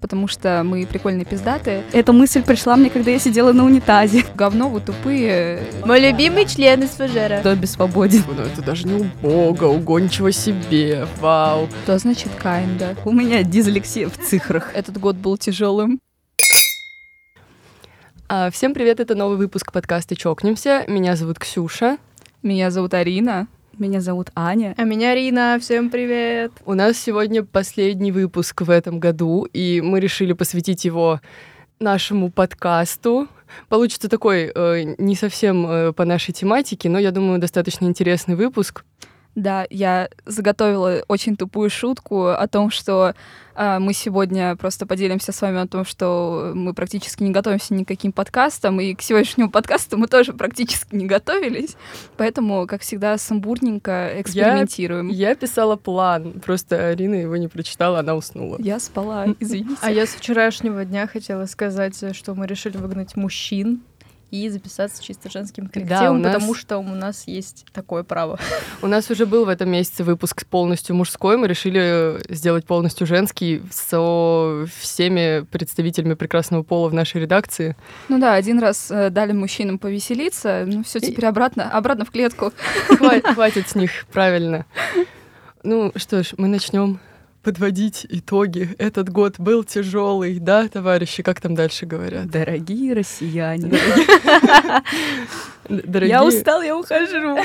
потому что мы прикольные пиздатые. Эта мысль пришла мне, когда я сидела на унитазе. Говно, вы тупые. Мой любимый член из фужера. Добби свободен. Ну это даже не убого, уго ничего себе, вау. Что значит kinda? У меня дизлексия в цифрах. Этот год был тяжелым. А, всем привет, это новый выпуск подкаста «Чокнемся». Меня зовут Ксюша. Меня зовут Арина. Меня зовут Аня. А меня Рина, всем привет. У нас сегодня последний выпуск в этом году, и мы решили посвятить его нашему подкасту. Получится такой э, не совсем э, по нашей тематике, но я думаю, достаточно интересный выпуск. Да, я заготовила очень тупую шутку о том, что э, мы сегодня просто поделимся с вами о том, что мы практически не готовимся никаким подкастам, и к сегодняшнему подкасту мы тоже практически не готовились, поэтому, как всегда, сумбурненько экспериментируем. Я, я писала план, просто Арина его не прочитала, она уснула. Я спала, извините. А я с вчерашнего дня хотела сказать, что мы решили выгнать мужчин и записаться чисто женским коллективом, да, нас... потому что у нас есть такое право. У нас уже был в этом месяце выпуск полностью мужской, мы решили сделать полностью женский со всеми представителями прекрасного пола в нашей редакции. Ну да, один раз э, дали мужчинам повеселиться, ну все, теперь и... обратно, обратно в клетку. Хватит, хватит с них, правильно. Ну что ж, мы начнем подводить итоги. Этот год был тяжелый, да, товарищи? Как там дальше говорят? Дорогие россияне. Я устал, я ухожу.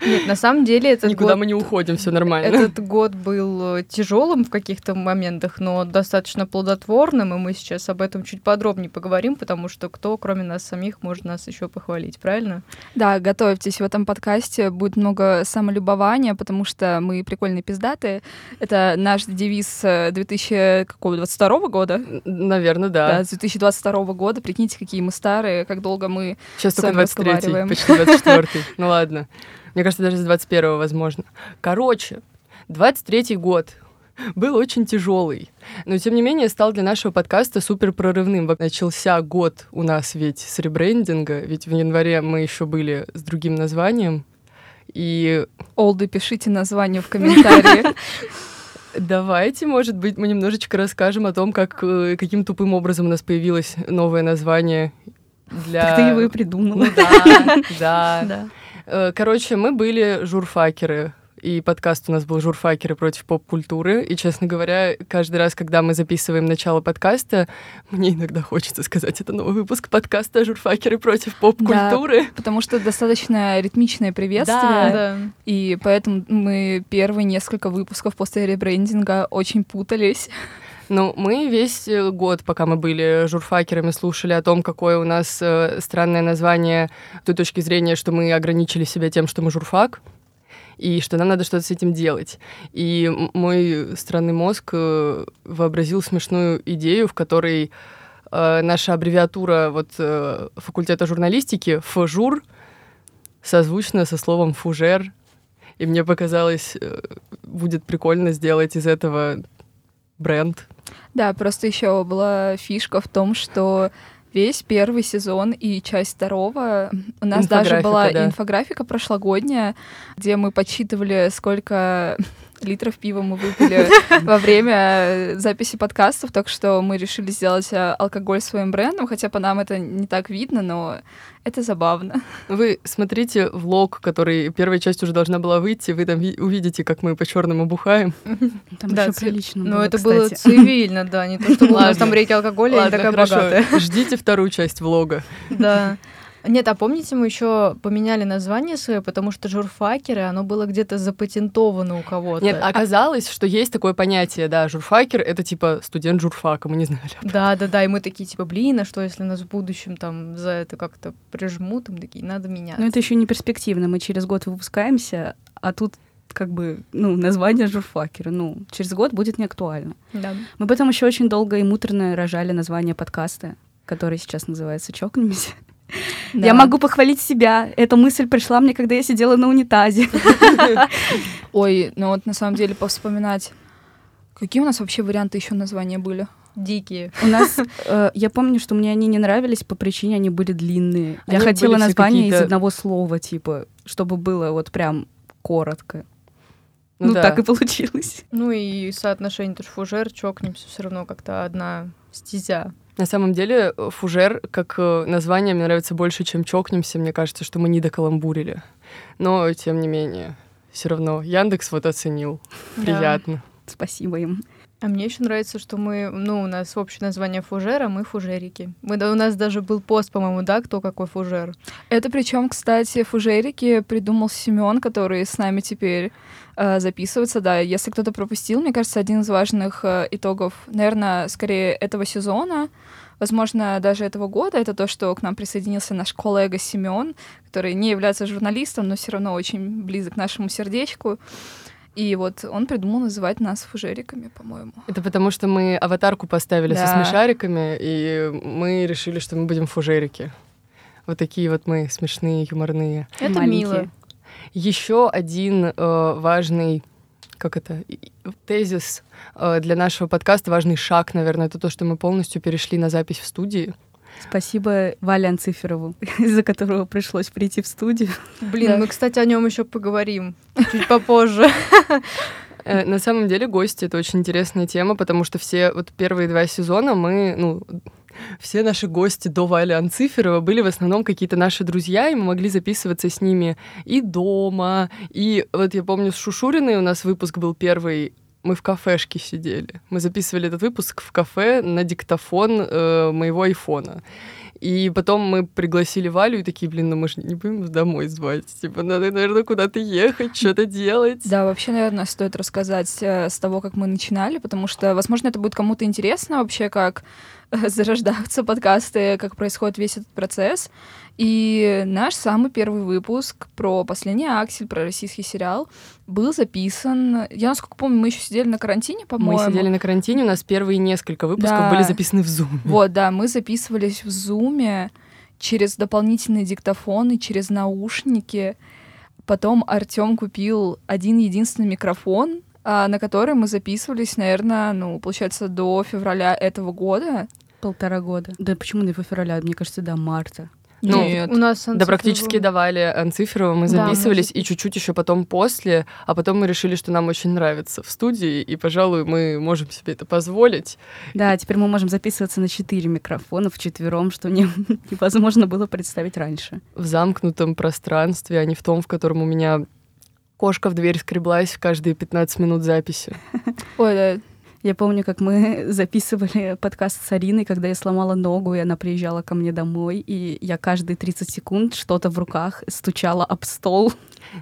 Нет, на самом деле этот Никуда год... мы не уходим, все нормально. Этот год был э, тяжелым в каких-то моментах, но достаточно плодотворным, и мы сейчас об этом чуть подробнее поговорим, потому что кто, кроме нас самих, может нас еще похвалить, правильно? Да, готовьтесь, в этом подкасте будет много самолюбования, потому что мы прикольные пиздатые. Это наш девиз 2022 э, года. Наверное, да. Да, с 2022 года. Прикиньте, какие мы старые, как долго мы Сейчас только 23 почти 24 Ну ладно. Мне кажется, даже с 21-го возможно. Короче, 23-й год был очень тяжелый. Но, тем не менее, стал для нашего подкаста супер прорывным. Начался год у нас ведь с ребрендинга, ведь в январе мы еще были с другим названием. И... Олды, пишите название в комментарии. Давайте, может быть, мы немножечко расскажем о том, как, э, каким тупым образом у нас появилось новое название для... Так ты его и придумала. Ну, да, да. да. Э, короче, мы были журфакеры, и подкаст у нас был «Журфакеры против поп-культуры». И, честно говоря, каждый раз, когда мы записываем начало подкаста, мне иногда хочется сказать, это новый выпуск подкаста «Журфакеры против поп-культуры». Да, потому что достаточно ритмичное приветствие. Да, да. И поэтому мы первые несколько выпусков после ребрендинга очень путались. Ну, мы весь э, год, пока мы были журфакерами, слушали о том, какое у нас э, странное название с той точки зрения, что мы ограничили себя тем, что мы журфак, и что нам надо что-то с этим делать. И мой странный мозг э, вообразил смешную идею, в которой э, наша аббревиатура вот, э, факультета журналистики «фжур» созвучна со словом «фужер», и мне показалось, э, будет прикольно сделать из этого бренд. Да, просто еще была фишка в том, что весь первый сезон и часть второго у нас даже была да. инфографика прошлогодняя, где мы подсчитывали, сколько литров пива мы выпили во время записи подкастов, так что мы решили сделать э, алкоголь своим брендом, хотя по нам это не так видно, но это забавно. Вы смотрите влог, который первая часть уже должна была выйти, вы там увидите, как мы по-черному бухаем. Там да, еще прилично Ну, это было цивильно, да, не то, что у нас там реки алкоголя, я такая богатая. Ждите вторую часть влога. Да. Нет, а помните, мы еще поменяли название свое, потому что журфакеры, оно было где-то запатентовано у кого-то. Нет, оказалось, что есть такое понятие, да, журфакер — это типа студент журфака, мы не знали. Да, да, да, и мы такие типа, блин, а что, если нас в будущем там за это как-то прижмут, им такие, надо меняться. Ну это еще не перспективно, мы через год выпускаемся, а тут как бы, ну, название журфакера, ну, через год будет не актуально. Да. Мы потом еще очень долго и муторно рожали название подкаста, который сейчас называется «Чокнемся». Да. Я могу похвалить себя. Эта мысль пришла мне, когда я сидела на унитазе. Ой, ну вот на самом деле повспоминать, какие у нас вообще варианты еще названия были? Дикие. У нас, э, я помню, что мне они не нравились по причине, они были длинные. Они я хотела название из одного слова, типа, чтобы было вот прям коротко. Ну, ну да. так и получилось. Ну и соотношение тоже фужер, чокнемся, все равно как-то одна стезя. На самом деле, фужер, как э, название, мне нравится больше, чем чокнемся. Мне кажется, что мы не докаламбурили. Но, тем не менее, все равно Яндекс вот оценил. Да. Приятно. Спасибо им. А мне еще нравится, что мы, ну, у нас общее название фужера, мы фужерики. Мы, да, у нас даже был пост, по-моему, да, кто какой фужер. Это причем, кстати, фужерики придумал Семен, который с нами теперь э, записывается. Да, если кто-то пропустил, мне кажется, один из важных э, итогов, наверное, скорее этого сезона, возможно, даже этого года, это то, что к нам присоединился наш коллега Семен, который не является журналистом, но все равно очень близок к нашему сердечку. И вот он придумал называть нас фужериками, по-моему. Это потому, что мы аватарку поставили да. со смешариками, и мы решили, что мы будем фужерики. Вот такие вот мы смешные, юморные. Это Маленькие. мило. Еще один э, важный как это, тезис э, для нашего подкаста, важный шаг, наверное, это то, что мы полностью перешли на запись в студии. Спасибо Вале Анциферову, из-за которого пришлось прийти в студию. Блин, да. мы, кстати, о нем еще поговорим чуть попозже. Э, на самом деле гости — это очень интересная тема, потому что все вот первые два сезона мы, ну, все наши гости до Вали Анциферова были в основном какие-то наши друзья, и мы могли записываться с ними и дома, и вот я помню с Шушуриной у нас выпуск был первый мы в кафешке сидели. Мы записывали этот выпуск в кафе на диктофон э, моего айфона. И потом мы пригласили Валю и такие, блин, ну мы же не будем домой звать. Типа, надо, наверное, куда-то ехать, что-то делать. Да, вообще, наверное, стоит рассказать э, с того, как мы начинали, потому что, возможно, это будет кому-то интересно вообще, как зарождаются подкасты, как происходит весь этот процесс. И наш самый первый выпуск про последний аксель, про российский сериал, был записан. Я, насколько помню, мы еще сидели на карантине, по-моему. Мы сидели на карантине, у нас первые несколько выпусков да. были записаны в Zoom. Вот, да, мы записывались в Zoom через дополнительные диктофоны, через наушники. Потом Артем купил один единственный микрофон, а, на который мы записывались, наверное, ну, получается, до февраля этого года. Полтора года. Да почему не февраля? Мне кажется, до марта. Ну, Нет. у нас Да практически давали Анциферова, мы записывались, да, и чуть-чуть еще потом после, а потом мы решили, что нам очень нравится в студии, и, пожалуй, мы можем себе это позволить. Да, теперь мы можем записываться на четыре микрофона в четвером, что не, невозможно было представить раньше. В замкнутом пространстве, а не в том, в котором у меня кошка в дверь скреблась каждые 15 минут записи. Ой, да, я помню, как мы записывали подкаст с Ариной, когда я сломала ногу, и она приезжала ко мне домой, и я каждые 30 секунд что-то в руках стучала об стол.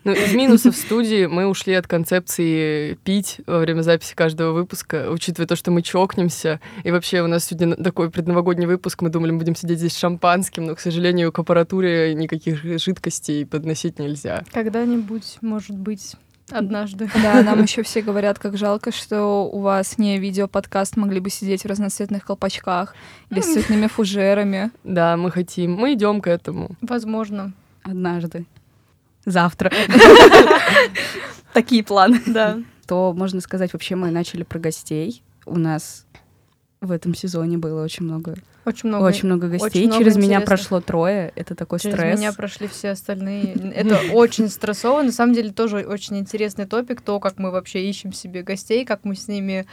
Ну, из минусов студии мы ушли от концепции пить во время записи каждого выпуска, учитывая то, что мы чокнемся. И вообще у нас сегодня такой предновогодний выпуск, мы думали, мы будем сидеть здесь с шампанским, но, к сожалению, к аппаратуре никаких жидкостей подносить нельзя. Когда-нибудь, может быть, однажды. Да, нам еще все говорят, как жалко, что у вас не видео-подкаст, могли бы сидеть в разноцветных колпачках или с цветными фужерами. Да, мы хотим. Мы идем к этому. Возможно. Однажды. Завтра. Такие планы. Да. То, можно сказать, вообще мы начали про гостей. У нас в этом сезоне было очень много очень много, очень много гостей. Очень Через много меня прошло трое. Это такой Через стресс. Через меня прошли все остальные. Это очень стрессово. На самом деле тоже очень интересный топик. То, как мы вообще ищем себе гостей, как мы с ними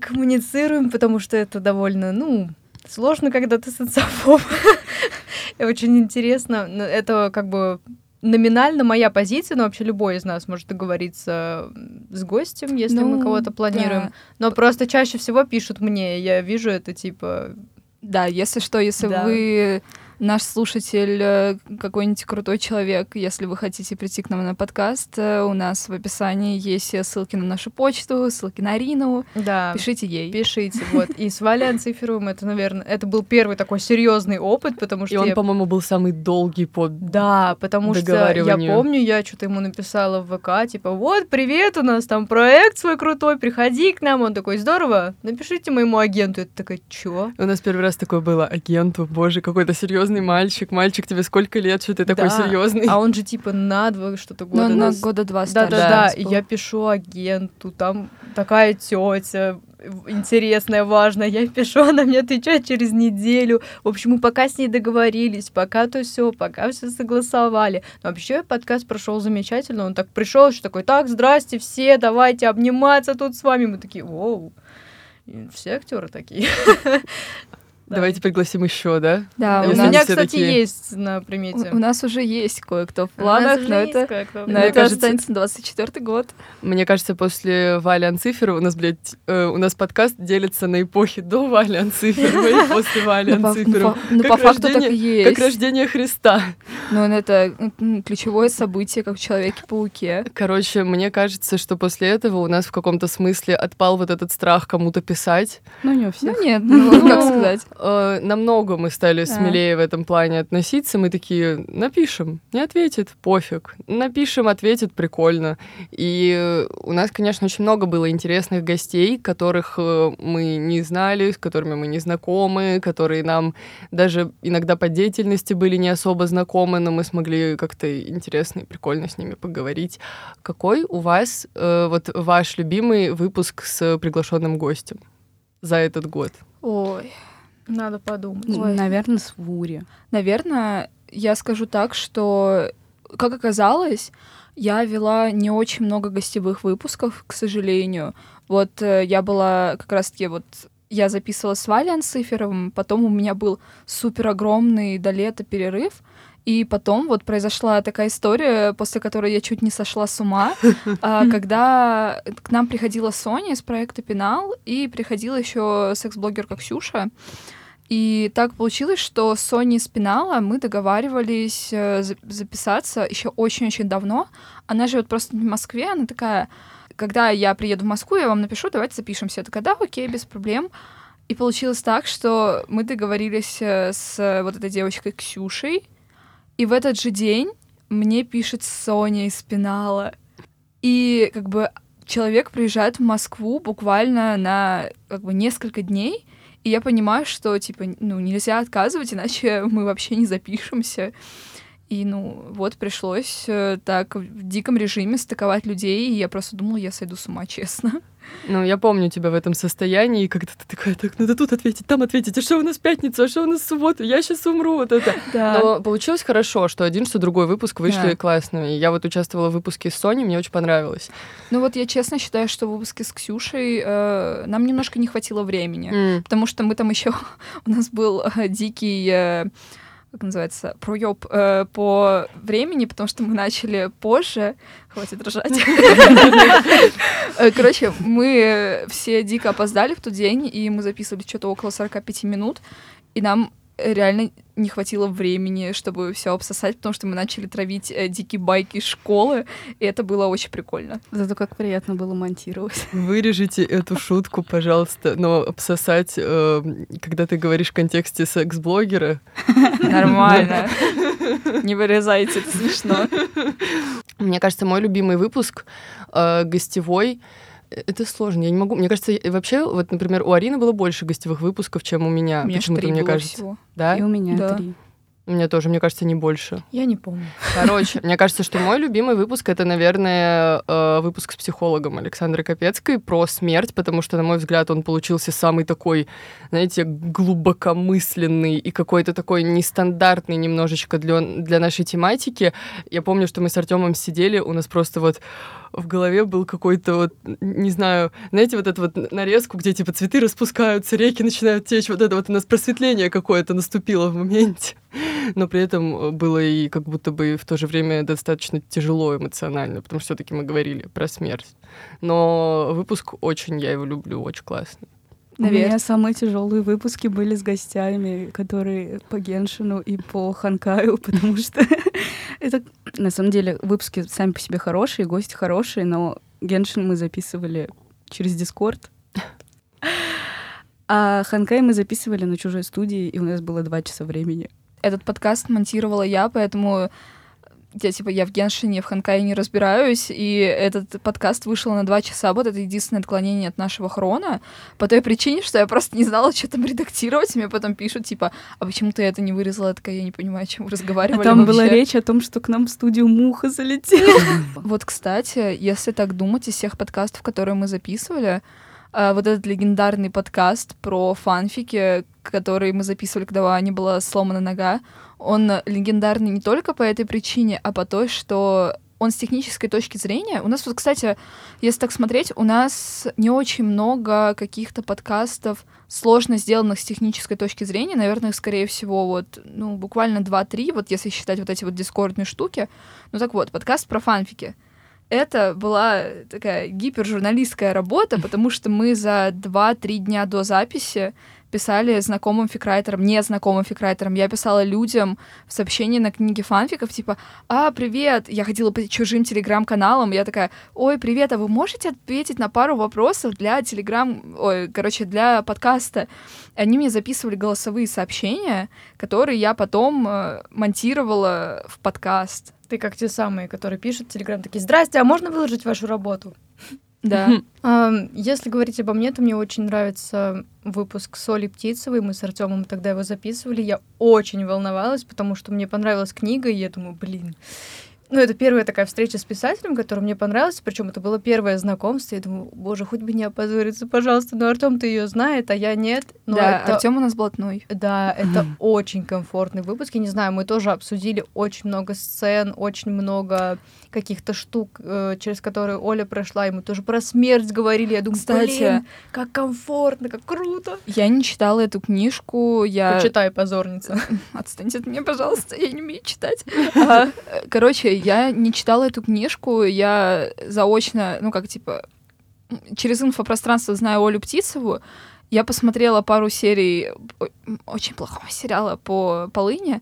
коммуницируем, потому что это довольно, ну, сложно, когда ты социофоб. Очень интересно. Это как бы номинально моя позиция, но вообще любой из нас может договориться с гостем, если ну, мы кого-то планируем. Да. Но просто чаще всего пишут мне, я вижу это типа. Да, если что, если да. вы наш слушатель э, какой-нибудь крутой человек, если вы хотите прийти к нам на подкаст, э, у нас в описании есть ссылки на нашу почту, ссылки на Арину. Да. Пишите ей. Пишите, вот. И с Валей Анциферовым это, наверное, это был первый такой серьезный опыт, потому что... И он, я... по-моему, был самый долгий по Да, потому что я помню, я что-то ему написала в ВК, типа, вот, привет, у нас там проект свой крутой, приходи к нам. Он такой, здорово, напишите моему агенту. Это такая, чё? У нас первый раз такое было, агенту, боже, какой-то серьезный серьезный мальчик. Мальчик, тебе сколько лет, что ты да. такой серьезный? А он же типа на два что-то года. Ну, на года два старше. Да-да-да, я пишу агенту, там такая тетя, интересное, важное. Я пишу, она мне отвечает через неделю. В общем, мы пока с ней договорились, пока то все, пока все согласовали. Но вообще подкаст прошел замечательно. Он так пришел, еще такой, так, здрасте все, давайте обниматься тут с вами. Мы такие, воу. Все актеры такие. Давайте пригласим еще, да? Да, у меня, кстати, есть на примете. У, нас уже есть кое-кто в планах, но это, но это останется 24 год. Мне кажется, после Вали Анцифера у нас, блядь, э, у нас подкаст делится на эпохи до Вали Анциферова и после Вали Анциферова. Ну, по факту так и есть. Как рождение Христа. Ну, это ключевое событие, как в Человеке-пауке. Короче, мне кажется, что после этого у нас в каком-то смысле отпал вот этот страх кому-то писать. Ну, не у всех. Ну, нет, ну, как сказать э, намного мы стали да. смелее в этом плане относиться. Мы такие, напишем, не ответит, пофиг. Напишем, ответит, прикольно. И у нас, конечно, очень много было интересных гостей, которых э, мы не знали, с которыми мы не знакомы, которые нам даже иногда по деятельности были не особо знакомы, но мы смогли как-то интересно и прикольно с ними поговорить. Какой у вас э, вот ваш любимый выпуск с приглашенным гостем за этот год? Ой, надо подумать. Ой. Наверное, с Вури. Наверное, я скажу так, что, как оказалось, я вела не очень много гостевых выпусков, к сожалению. Вот э, я была как раз-таки вот я записывала с Валей Анциферовым, потом у меня был супер огромный до лета перерыв, и потом вот произошла такая история, после которой я чуть не сошла с ума, а, когда к нам приходила Соня из проекта Пенал, и приходила еще секс-блогерка Ксюша. И так получилось, что с Соней Спинала мы договаривались э, записаться еще очень-очень давно. Она живет просто в Москве, она такая, когда я приеду в Москву, я вам напишу, давайте запишемся. Я такая, да, окей, без проблем. И получилось так, что мы договорились э, с вот этой девочкой Ксюшей, и в этот же день мне пишет Соня из Пенала. И как бы человек приезжает в Москву буквально на как бы несколько дней, и я понимаю, что, типа, ну, нельзя отказывать, иначе мы вообще не запишемся. И, ну, вот пришлось э, так в диком режиме стыковать людей, и я просто думала, я сойду с ума, честно. Ну, я помню тебя в этом состоянии, когда ты такая, так, надо тут ответить, там ответить, а что у нас пятница, а что у нас суббота, я сейчас умру, вот это. Да. Но получилось хорошо, что один, что другой выпуск вышли да. классно. И я вот участвовала в выпуске с Соней, мне очень понравилось. Ну вот я честно считаю, что в выпуске с Ксюшей э, нам немножко не хватило времени, mm. потому что мы там еще, у нас был э, дикий... Э, как называется, проеб э, по времени, потому что мы начали позже. Хватит ржать. Э, короче, мы все дико опоздали в тот день, и мы записывали что-то около 45 минут, и нам реально не хватило времени, чтобы все обсосать, потому что мы начали травить э, дикие байки из школы, и это было очень прикольно. Зато как приятно было монтировать. Вырежите эту шутку, пожалуйста, но обсосать, э, когда ты говоришь в контексте секс-блогера... Нормально. Не вырезайте, это смешно. Мне кажется, мой любимый выпуск э, гостевой это сложно, я не могу. Мне кажется, вообще, вот, например, у Арины было больше гостевых выпусков, чем у меня. Почему-то, мне кажется. Всего. Да? И у меня да. три. У меня тоже, мне кажется, не больше. Я не помню. Короче, мне кажется, что мой любимый выпуск это, наверное, э, выпуск с психологом Александрой Капецкой про смерть, потому что, на мой взгляд, он получился самый такой, знаете, глубокомысленный и какой-то такой нестандартный немножечко для, для нашей тематики. Я помню, что мы с Артемом сидели, у нас просто вот в голове был какой-то вот, не знаю, знаете, вот эту вот нарезку, где типа цветы распускаются, реки начинают течь, вот это вот у нас просветление какое-то наступило в моменте. Но при этом было и как будто бы в то же время достаточно тяжело эмоционально, потому что все-таки мы говорили про смерть. Но выпуск очень, я его люблю, очень классный. Наверное. У меня самые тяжелые выпуски были с гостями, которые по Геншину и по Ханкаю, потому что это на самом деле выпуски сами по себе хорошие, гости хорошие, но Геншин мы записывали через Дискорд. А Ханкай мы записывали на чужой студии, и у нас было два часа времени. Этот подкаст монтировала я, поэтому я типа я в Геншине, в Ханкае не разбираюсь, и этот подкаст вышел на два часа, вот это единственное отклонение от нашего хрона, по той причине, что я просто не знала, что там редактировать, мне потом пишут, типа, а почему ты это не вырезала? Я такая, я не понимаю, о чем вы разговаривали А там вообще. была речь о том, что к нам в студию муха залетела. Вот, кстати, если так думать, из всех подкастов, которые мы записывали, вот этот легендарный подкаст про фанфики, который мы записывали, когда у Ани была сломана нога, он легендарный не только по этой причине, а по той, что он с технической точки зрения... У нас вот, кстати, если так смотреть, у нас не очень много каких-то подкастов сложно сделанных с технической точки зрения. Наверное, скорее всего, вот, ну, буквально 2-3, вот если считать вот эти вот дискордные штуки. Ну так вот, подкаст про фанфики. Это была такая гипержурналистская работа, потому что мы за 2-3 дня до записи писали знакомым фикрайтерам, незнакомым фикрайтерам. Я писала людям в сообщении на книге фанфиков, типа, а, привет, я ходила по чужим телеграм-каналам, я такая, ой, привет, а вы можете ответить на пару вопросов для телеграм, ой, короче, для подкаста? Они мне записывали голосовые сообщения, которые я потом э, монтировала в подкаст. Ты как те самые, которые пишут в Телеграм, такие, здрасте, а можно выложить вашу работу? Да. Если говорить обо мне, то мне очень нравится выпуск Соли Птицевой. Мы с Артемом тогда его записывали. Я очень волновалась, потому что мне понравилась книга, и я думаю, блин, ну, это первая такая встреча с писателем, которая мне понравилась, причем это было первое знакомство. Я думаю, боже, хоть бы не опозориться, пожалуйста. Но Артем ты ее знает, а я нет. Но да, это... Артем у нас блатной. Да, это очень комфортный выпуск. Я не знаю, мы тоже обсудили очень много сцен, очень много каких-то штук, э, через которые Оля прошла, мы тоже про смерть говорили. Я думаю, Кстати, блин, как комфортно, как круто. Я не читала эту книжку, я... Почитай, позорница. Отстаньте от меня, пожалуйста, я не умею читать. А, короче, я не читала эту книжку, я заочно, ну как, типа, через инфопространство знаю Олю Птицеву, я посмотрела пару серий очень плохого сериала по Полыне,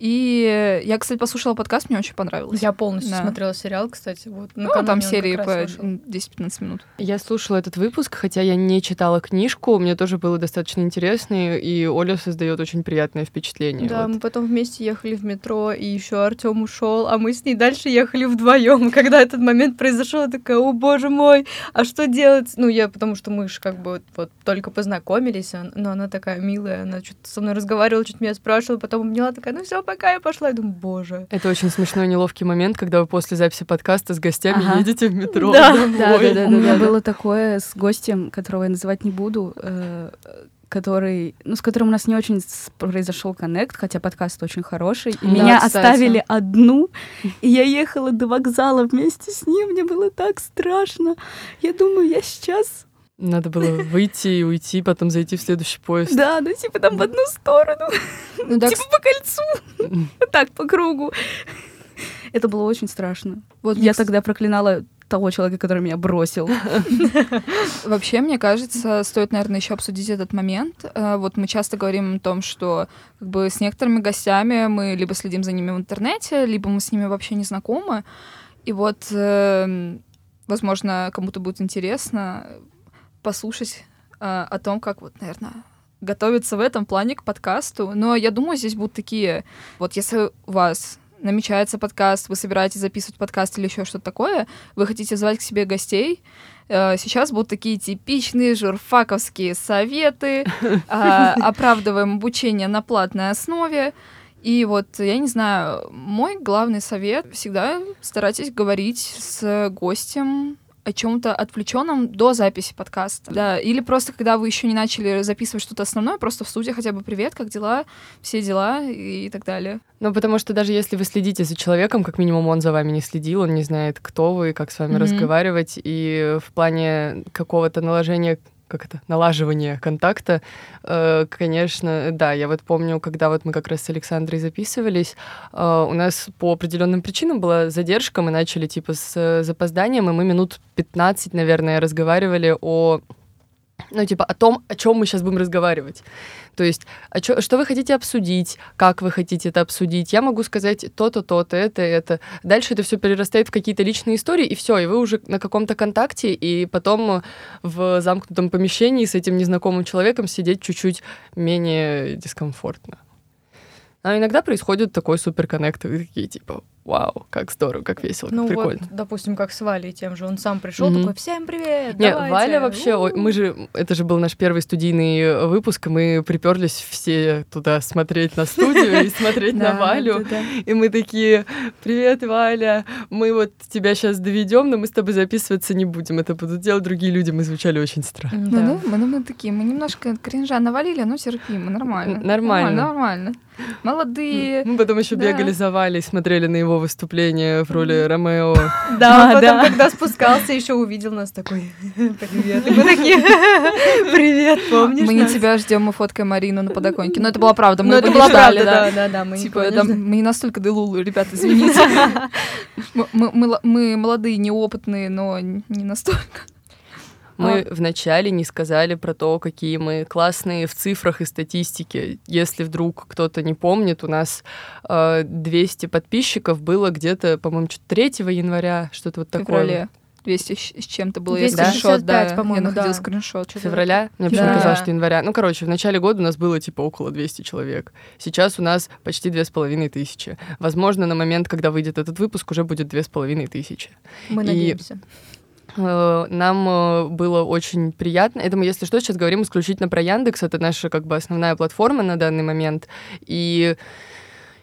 и я, кстати, послушала подкаст, мне очень понравилось. Я полностью да. смотрела сериал, кстати. Вот, ну, там серии по 10-15 минут. Я слушала этот выпуск, хотя я не читала книжку, мне тоже было достаточно интересно, и Оля создает очень приятное впечатление. Да, вот. мы потом вместе ехали в метро, и еще Артем ушел, а мы с ней дальше ехали вдвоем. Когда этот момент произошел, я такая, о боже мой, а что делать? Ну, я, потому что мы же как бы вот, вот только познакомились, но она такая милая, она что-то со мной разговаривала, чуть меня спрашивала, потом обняла, такая, ну все, пока я пошла. Я думаю, боже. Это очень смешной неловкий момент, когда вы после записи подкаста с гостями ага. едете в метро. Да. да, да, да, да. У меня было такое с гостем, которого я называть не буду, э, который, ну, с которым у нас не очень произошел коннект, хотя подкаст очень хороший. И да, меня кстати. оставили одну, и я ехала до вокзала вместе с ним. Мне было так страшно. Я думаю, я сейчас надо было выйти и уйти, потом зайти в следующий поезд. Да, ну типа там в одну сторону. Ну, да, типа по кольцу. Так, по кругу. Это было очень страшно. Вот я тогда проклинала того человека, который меня бросил. Вообще, мне кажется, стоит, наверное, еще обсудить этот момент. Э, вот мы часто говорим о том, что как бы с некоторыми гостями мы либо следим за ними в интернете, либо мы с ними вообще не знакомы. И вот, эм, возможно, кому-то будет интересно послушать э, о том, как вот, наверное, готовиться в этом плане к подкасту. Но я думаю, здесь будут такие, вот если у вас намечается подкаст, вы собираетесь записывать подкаст или еще что-то такое, вы хотите звать к себе гостей, э, сейчас будут такие типичные журфаковские советы, э, оправдываем обучение на платной основе. И вот, я не знаю, мой главный совет всегда старайтесь говорить с гостем о чем-то отвлеченном до записи подкаста. Да, или просто когда вы еще не начали записывать что-то основное, просто в студии хотя бы привет, как дела, все дела и, так далее. Ну, потому что даже если вы следите за человеком, как минимум он за вами не следил, он не знает, кто вы, как с вами mm-hmm. разговаривать, и в плане какого-то наложения как это, налаживание контакта, э, конечно, да, я вот помню, когда вот мы как раз с Александрой записывались, э, у нас по определенным причинам была задержка, мы начали типа с запозданием, и мы минут 15, наверное, разговаривали о ну, типа, о том, о чем мы сейчас будем разговаривать. То есть, а чё, что вы хотите обсудить, как вы хотите это обсудить. Я могу сказать то-то, то-то, это, это. Дальше это все перерастает в какие-то личные истории, и все, и вы уже на каком-то контакте, и потом в замкнутом помещении с этим незнакомым человеком сидеть чуть-чуть менее дискомфортно. А иногда происходит такой суперконнект, и такие, типа, вау, как здорово, как весело, ну как прикольно. Вот, допустим, как с Валей тем же, он сам пришел mm-hmm. такой, всем привет, Нет, давайте. Валя вообще, У-у-у. мы же, это же был наш первый студийный выпуск, и мы приперлись все туда смотреть на студию и смотреть на Валю, и мы такие, привет, Валя, мы вот тебя сейчас доведем, но мы с тобой записываться не будем, это будут делать другие люди, мы звучали очень странно. Ну, ну, мы такие, мы немножко кринжа навалили, но терпимо, нормально. Нормально. Нормально. Молодые. Мы потом еще бегали за Валей, смотрели на его выступление в роли Ромео. Да, потом, когда спускался, еще увидел нас такой, привет. И мы такие, привет, помнишь Мы не тебя ждем, мы фоткаем Марину на подоконнике. Но это была правда, мы это была правда, да. Да, да, мы Типа, мы не настолько делулы, ребята, извините. Мы молодые, неопытные, но не настолько. Мы а... вначале не сказали про то, какие мы классные в цифрах и статистике. Если вдруг кто-то не помнит, у нас э, 200 подписчиков было где-то, по-моему, 3 января, что-то вот такое. Феврале. 200 с чем-то было. 265, скриншот, да, по-моему, я находила да. скриншот. Февраля? Мне почему-то казалось, что января. Ну, короче, в начале года у нас было типа около 200 человек. Сейчас у нас почти две с половиной тысячи. Возможно, на момент, когда выйдет этот выпуск, уже будет две с половиной тысячи. Мы И... надеемся. Э, нам э, было очень приятно. Это мы, если что, сейчас говорим исключительно про Яндекс. Это наша как бы основная платформа на данный момент. И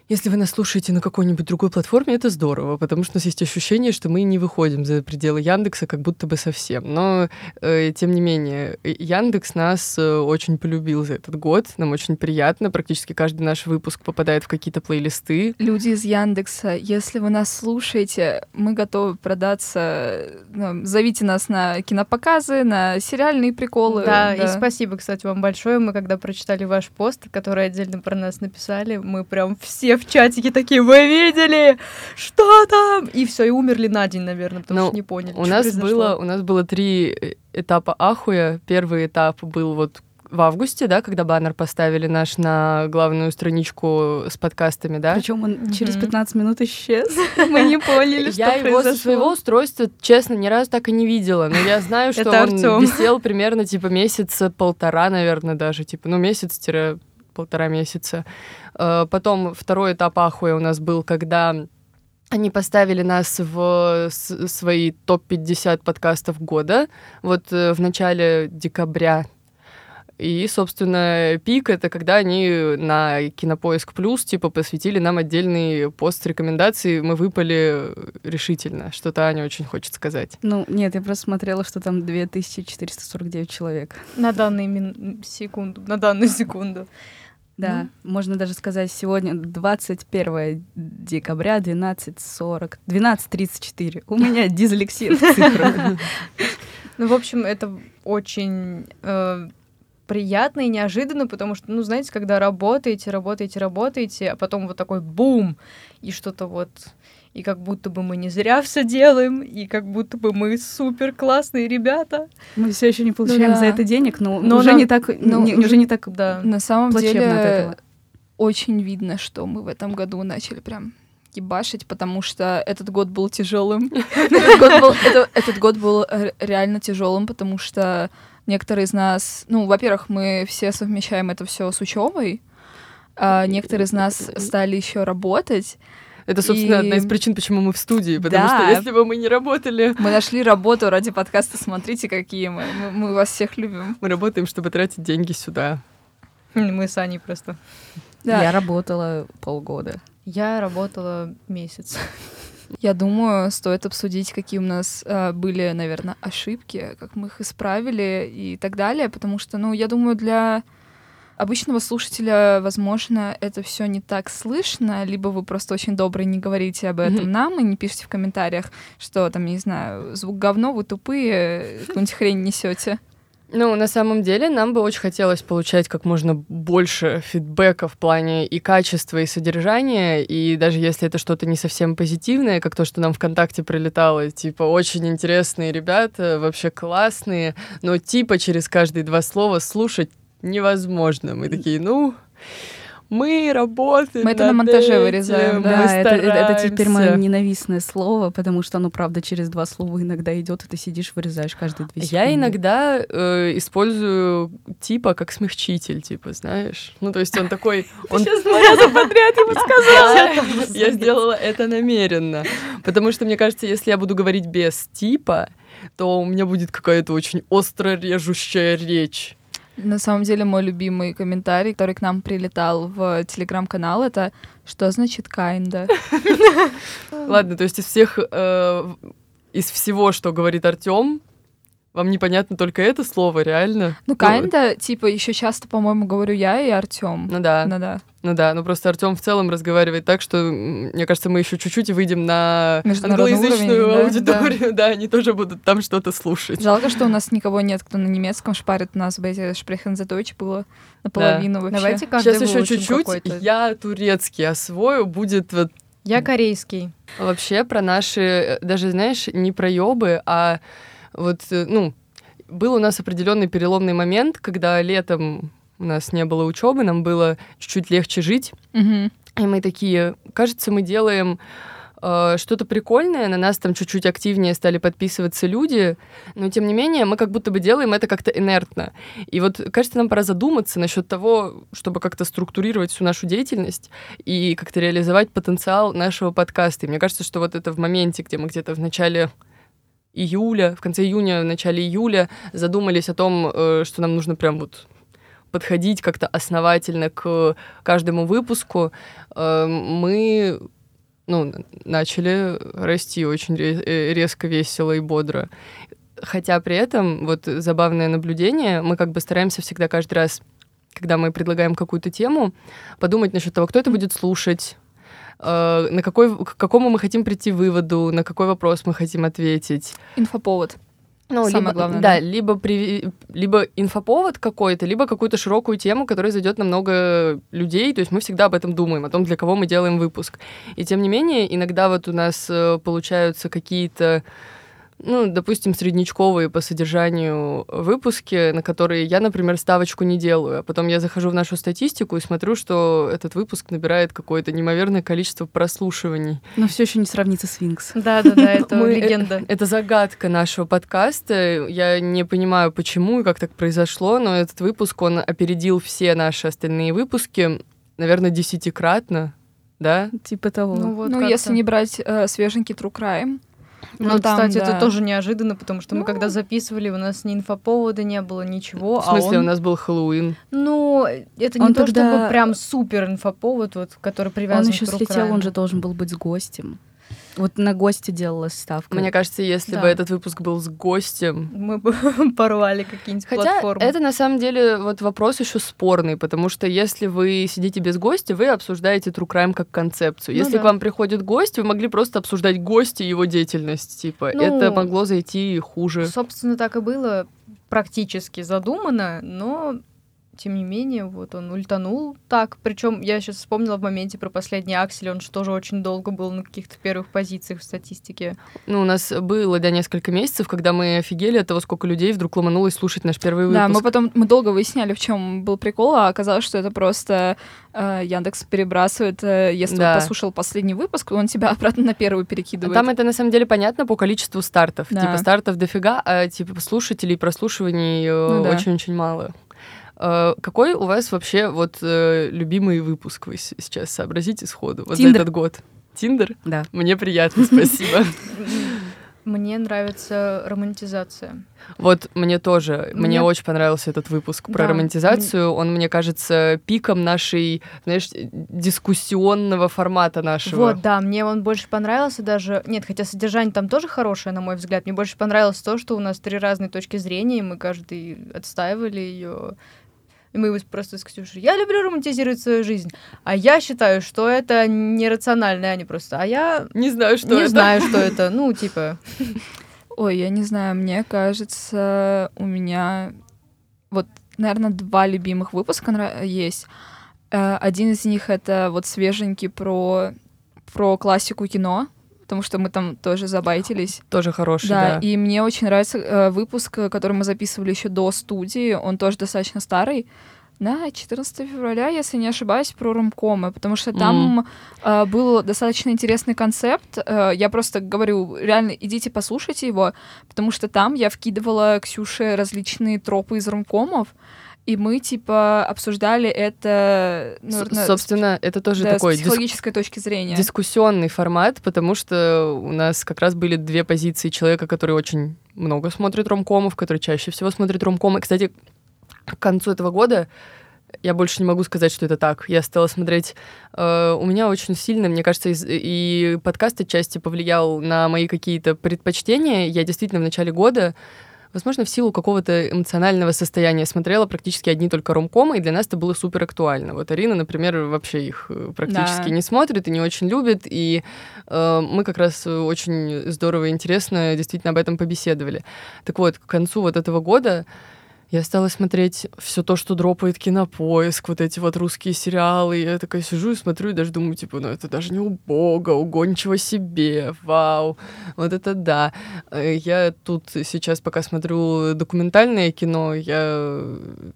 если вы нас слушаете на какой-нибудь другой платформе, это здорово, потому что у нас есть ощущение, что мы не выходим за пределы Яндекса как будто бы совсем. Но, э, тем не менее, Яндекс нас э, очень полюбил за этот год. Нам очень приятно. Практически каждый наш выпуск попадает в какие-то плейлисты. Люди из Яндекса, если вы нас слушаете, мы готовы продаться. Ну, зовите нас на кинопоказы, на сериальные приколы. Да, да, и спасибо, кстати, вам большое. Мы когда прочитали ваш пост, который отдельно про нас написали, мы прям все в чатике такие, вы видели? Что там? И все, и умерли на день, наверное, потому ну, что не поняли. У нас, было, у нас было три э, этапа ахуя. Первый этап был вот в августе, да, когда баннер поставили наш на главную страничку с подкастами, да. Причем он mm-hmm. через 15 минут исчез. Мы не поняли, что Я его со своего устройства, честно, ни разу так и не видела. Но я знаю, что он висел примерно типа месяца полтора, наверное, даже. Типа, ну, месяц-полтора месяца. Э, потом второй этап ахуя у нас был, когда они поставили нас в свои топ-50 подкастов года, вот э, в начале декабря. И, собственно, пик — это когда они на Кинопоиск Плюс, типа, посвятили нам отдельный пост рекомендаций. Мы выпали решительно. Что-то Аня очень хочет сказать. Ну, нет, я просто смотрела, что там 2449 человек. На данную мин- секунду. На данную секунду. Да, ну. можно даже сказать, сегодня 21 декабря 12.40, 12.34. У меня дизлексия в цифрах. Ну, в общем, это очень э, приятно и неожиданно, потому что, ну, знаете, когда работаете, работаете, работаете, а потом вот такой бум, и что-то вот и как будто бы мы не зря все делаем, и как будто бы мы супер классные ребята. Мы все еще не получаем ну, да. за это денег, но, но уже, нам, не так, ну, не, уже не так да. На самом деле очень видно, что мы в этом году начали прям ебашить, потому что этот год был тяжелым. Этот год был реально тяжелым, потому что некоторые из нас, ну, во-первых, мы все совмещаем это все с учебой, а некоторые из нас стали еще работать. Это, собственно, и... одна из причин, почему мы в студии, потому да. что если бы мы не работали... Мы нашли работу ради подкаста, смотрите, какие мы. Мы, мы вас всех любим. Мы работаем, чтобы тратить деньги сюда. Мы с Аней просто. Да. Я работала полгода. Я работала месяц. Я думаю, стоит обсудить, какие у нас э, были, наверное, ошибки, как мы их исправили и так далее, потому что, ну, я думаю, для обычного слушателя, возможно, это все не так слышно, либо вы просто очень добрый, не говорите об этом mm-hmm. нам и не пишите в комментариях, что там, не знаю, звук говно, вы тупые, какую-нибудь хрень несете. Ну, на самом деле, нам бы очень хотелось получать как можно больше фидбэка в плане и качества, и содержания, и даже если это что-то не совсем позитивное, как то, что нам ВКонтакте прилетало, типа, очень интересные ребята, вообще классные, но типа через каждые два слова слушать невозможно. Мы такие, ну, мы работаем. Мы это на монтаже этим, вырезаем. Да, это, это теперь мое ненавистное слово, потому что оно, правда, через два слова иногда идет, и ты сидишь, вырезаешь каждые две секунды. Я иногда э, использую типа как смягчитель, типа, знаешь. Ну, то есть он такой... Он... Сейчас два раза подряд ему сказала. Я сделала это намеренно. Потому что, мне кажется, если я буду говорить без типа, то у меня будет какая-то очень остро режущая речь. На самом деле, мой любимый комментарий, который к нам прилетал в телеграм-канал, это что значит kinda? Ладно, то есть из всех, э, из всего, что говорит Артем, вам непонятно только это слово, реально? Ну, kinda, типа, еще часто, по-моему, говорю я и Артем. Ну да. Ну да. Ну да, ну просто Артем в целом разговаривает так, что, мне кажется, мы еще чуть-чуть и выйдем на англоязычную уровень, аудиторию, да? да, они тоже будут там что-то слушать. Жалко, что у нас никого нет, кто на немецком шпарит у нас бы эти Шпрехензадойч было наполовину да. вообще. Давайте каждый Сейчас еще чуть-чуть, я турецкий освою, будет вот я корейский. Вообще про наши, даже, знаешь, не проебы, а вот, ну, был у нас определенный переломный момент, когда летом у нас не было учебы, нам было чуть-чуть легче жить. Угу. И мы такие, кажется, мы делаем э, что-то прикольное, на нас там чуть-чуть активнее стали подписываться люди, но тем не менее мы как будто бы делаем это как-то инертно. И вот, кажется, нам пора задуматься насчет того, чтобы как-то структурировать всю нашу деятельность и как-то реализовать потенциал нашего подкаста. И мне кажется, что вот это в моменте, где мы где-то в начале июля, в конце июня, в начале июля задумались о том, э, что нам нужно прям вот подходить как-то основательно к каждому выпуску, э, мы ну, начали расти очень э, резко, весело и бодро. Хотя при этом, вот забавное наблюдение, мы как бы стараемся всегда каждый раз, когда мы предлагаем какую-то тему, подумать насчет того, кто это будет слушать, э, на какой, к какому мы хотим прийти выводу, на какой вопрос мы хотим ответить. Инфоповод. Ну, Самое либо, главное. Да, да. Либо, при, либо инфоповод какой-то, либо какую-то широкую тему, которая зайдет на много людей. То есть мы всегда об этом думаем, о том, для кого мы делаем выпуск. И тем не менее, иногда вот у нас э, получаются какие-то ну, допустим, среднечковые по содержанию выпуски, на которые я, например, ставочку не делаю. А потом я захожу в нашу статистику и смотрю, что этот выпуск набирает какое-то неимоверное количество прослушиваний. Но все еще не сравнится с Винкс. Да, да, да, это Мы, легенда. Это загадка нашего подкаста. Я не понимаю, почему и как так произошло, но этот выпуск, он опередил все наши остальные выпуски, наверное, десятикратно да? Типа того. Ну, вот ну если не брать э, свеженький True Crime, ну, ну там, кстати, да. это тоже неожиданно, потому что ну... мы когда записывали, у нас ни инфоповода не было, ничего. В смысле, а он... у нас был Хэллоуин? Ну, это он не тогда... то, чтобы прям супер инфоповод, вот, который привязан он еще к слетел, он же должен был быть с гостем. Вот на гости делалась ставка. Мне кажется, если да. бы этот выпуск был с гостем... Мы бы порвали какие-нибудь Хотя платформы. это на самом деле вот вопрос еще спорный, потому что если вы сидите без гостя, вы обсуждаете True Crime как концепцию. Ну, если да. к вам приходит гость, вы могли просто обсуждать гостя и его деятельность. Типа, ну, это могло зайти хуже. Собственно, так и было практически задумано, но тем не менее, вот он ультанул так. Причем я сейчас вспомнила в моменте про последний аксель, он же тоже очень долго был на каких-то первых позициях в статистике. Ну, у нас было, да, несколько месяцев, когда мы офигели от того, сколько людей вдруг ломанулось слушать наш первый выпуск. Да, мы потом, мы долго выясняли, в чем был прикол, а оказалось, что это просто э, Яндекс перебрасывает, э, если да. он послушал последний выпуск, он тебя обратно на первый перекидывает. Там это, на самом деле, понятно по количеству стартов. Да. Типа, стартов дофига, а, типа, слушателей, прослушиваний э, ну, очень-очень да. мало. Э, какой у вас вообще вот э, любимый выпуск вы сейчас сообразите сходу вот Тиндер. за этот год? Тиндер? Да. Мне приятно, спасибо. Мне нравится романтизация. Вот мне тоже. Мне, мне очень понравился этот выпуск про да. романтизацию. Он, мне кажется, пиком нашей, знаешь, дискуссионного формата нашего. Вот, да, мне он больше понравился даже... Нет, хотя содержание там тоже хорошее, на мой взгляд. Мне больше понравилось то, что у нас три разные точки зрения, и мы каждый отстаивали ее и мы просто с Ксюшей, я люблю романтизировать свою жизнь, а я считаю, что это нерационально, а не просто, а я... Не знаю, что не это. Не знаю, что это, ну, типа... Ой, я не знаю, мне кажется, у меня вот, наверное, два любимых выпуска есть. Э, один из них — это вот свеженький про, про классику кино, потому что мы там тоже забайтились. Тоже хороший, да. да. И мне очень нравится э, выпуск, который мы записывали еще до студии. Он тоже достаточно старый. на 14 февраля, если не ошибаюсь, про ромкомы, потому что там mm. э, был достаточно интересный концепт. Э, я просто говорю, реально, идите послушайте его, потому что там я вкидывала Ксюше различные тропы из ромкомов, и мы, типа, обсуждали это... Ну, С- собственно, это тоже да, такой... с психологической дис- точки зрения. Дискуссионный формат, потому что у нас как раз были две позиции человека, который очень много смотрит ромкомов, который чаще всего смотрит ромкомы. Кстати, к концу этого года я больше не могу сказать, что это так. Я стала смотреть... Э, у меня очень сильно, мне кажется, из, и подкаст отчасти повлиял на мои какие-то предпочтения. Я действительно в начале года возможно, в силу какого-то эмоционального состояния смотрела практически одни только ромкомы, и для нас это было супер актуально. Вот Арина, например, вообще их э, практически да. не смотрит и не очень любит, и э, мы как раз очень здорово и интересно действительно об этом побеседовали. Так вот, к концу вот этого года я стала смотреть все то, что дропает кинопоиск, вот эти вот русские сериалы. Я такая сижу и смотрю, и даже думаю, типа, ну это даже не убого, угончиво себе, вау, вот это да. Э, я тут сейчас пока смотрю документальное кино, я